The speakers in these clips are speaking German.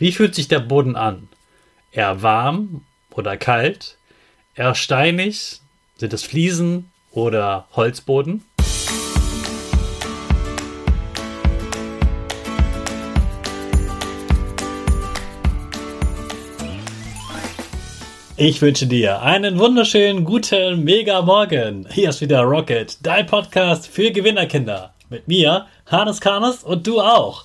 Wie fühlt sich der Boden an? Eher warm oder kalt? Eher steinig? Sind es Fliesen oder Holzboden? Ich wünsche dir einen wunderschönen guten Mega Morgen. Hier ist wieder Rocket, dein Podcast für Gewinnerkinder. Mit mir, Hannes Karnes und du auch.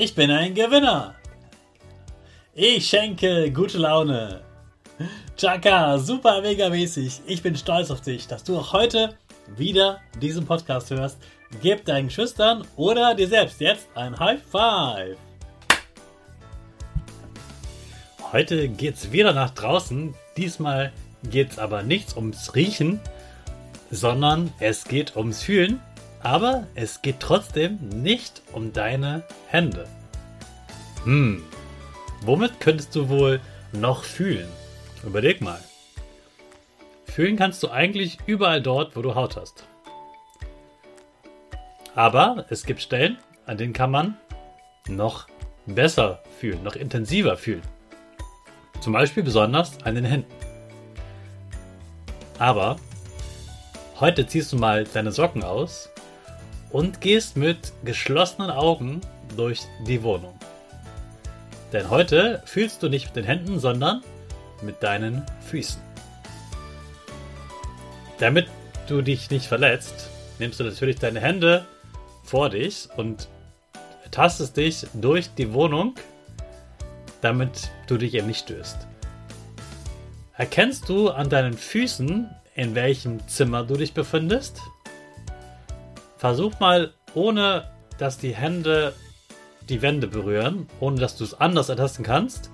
Ich bin ein Gewinner. Ich schenke gute Laune. Chaka, super mega mäßig. Ich bin stolz auf dich, dass du auch heute wieder diesen Podcast hörst. Gib deinen Schüchtern oder dir selbst jetzt ein High Five. Heute geht's wieder nach draußen. Diesmal geht's aber nichts ums Riechen, sondern es geht ums Fühlen. Aber es geht trotzdem nicht um deine Hände. Hm, womit könntest du wohl noch fühlen? Überleg mal. Fühlen kannst du eigentlich überall dort, wo du Haut hast. Aber es gibt Stellen, an denen kann man noch besser fühlen, noch intensiver fühlen. Zum Beispiel besonders an den Händen. Aber heute ziehst du mal deine Socken aus und gehst mit geschlossenen Augen durch die Wohnung. Denn heute fühlst du nicht mit den Händen, sondern mit deinen Füßen. Damit du dich nicht verletzt, nimmst du natürlich deine Hände vor dich und tastest dich durch die Wohnung, damit du dich eben nicht stößt. Erkennst du an deinen Füßen, in welchem Zimmer du dich befindest? Versuch mal, ohne dass die Hände die Wände berühren, ohne dass du es anders ertasten kannst,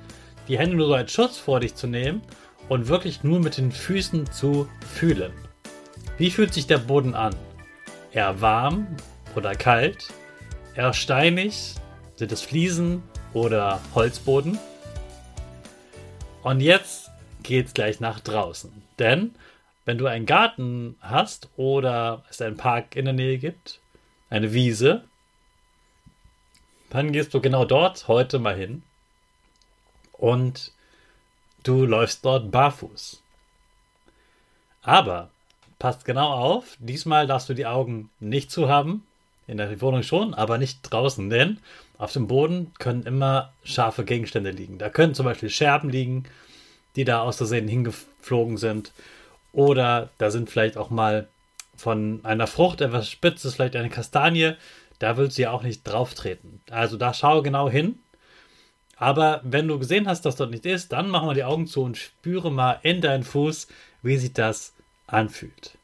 die Hände nur so als Schutz vor dich zu nehmen und wirklich nur mit den Füßen zu fühlen. Wie fühlt sich der Boden an? Eher warm oder kalt? Eher steinig? Sind es Fliesen oder Holzboden? Und jetzt geht's gleich nach draußen. Denn wenn du einen Garten hast oder es einen Park in der Nähe gibt, eine Wiese, dann gehst du genau dort heute mal hin und du läufst dort barfuß. Aber passt genau auf, diesmal darfst du die Augen nicht zu haben, in der Wohnung schon, aber nicht draußen, denn auf dem Boden können immer scharfe Gegenstände liegen. Da können zum Beispiel Scherben liegen, die da aus Versehen hingeflogen sind. Oder da sind vielleicht auch mal von einer Frucht etwas Spitzes, vielleicht eine Kastanie. Da willst du ja auch nicht drauf treten. Also da schau genau hin Aber wenn du gesehen hast, dass dort nicht ist, dann mach mal die Augen zu und spüre mal in deinen Fuß, wie sich das anfühlt.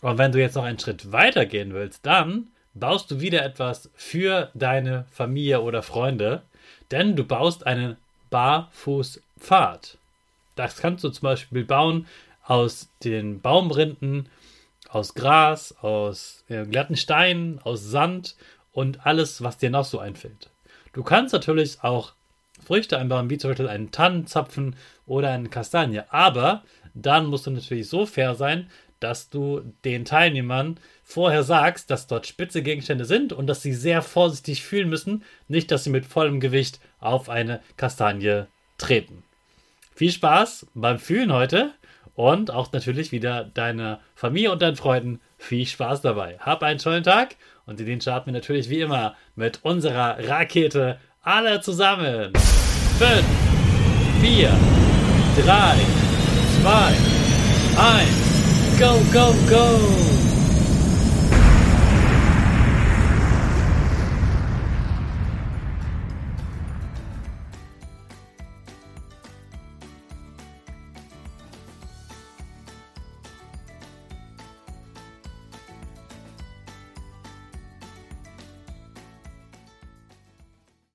Und wenn du jetzt noch einen Schritt weiter gehen willst, dann baust du wieder etwas für deine Familie oder Freunde, denn du baust einen Barfußpfad. Das kannst du zum Beispiel bauen aus den Baumrinden, aus Gras, aus äh, glatten Steinen, aus Sand und alles, was dir noch so einfällt. Du kannst natürlich auch Früchte einbauen, wie zum Beispiel einen Tannenzapfen oder eine Kastanie, aber dann musst du natürlich so fair sein, dass du den Teilnehmern vorher sagst, dass dort spitze Gegenstände sind und dass sie sehr vorsichtig fühlen müssen, nicht dass sie mit vollem Gewicht auf eine Kastanie treten. Viel Spaß beim Fühlen heute und auch natürlich wieder deiner Familie und deinen Freunden viel Spaß dabei. Hab einen tollen Tag und den starten wir natürlich wie immer mit unserer Rakete alle zusammen. 5, 4, 3, 2, 1, go, go, go!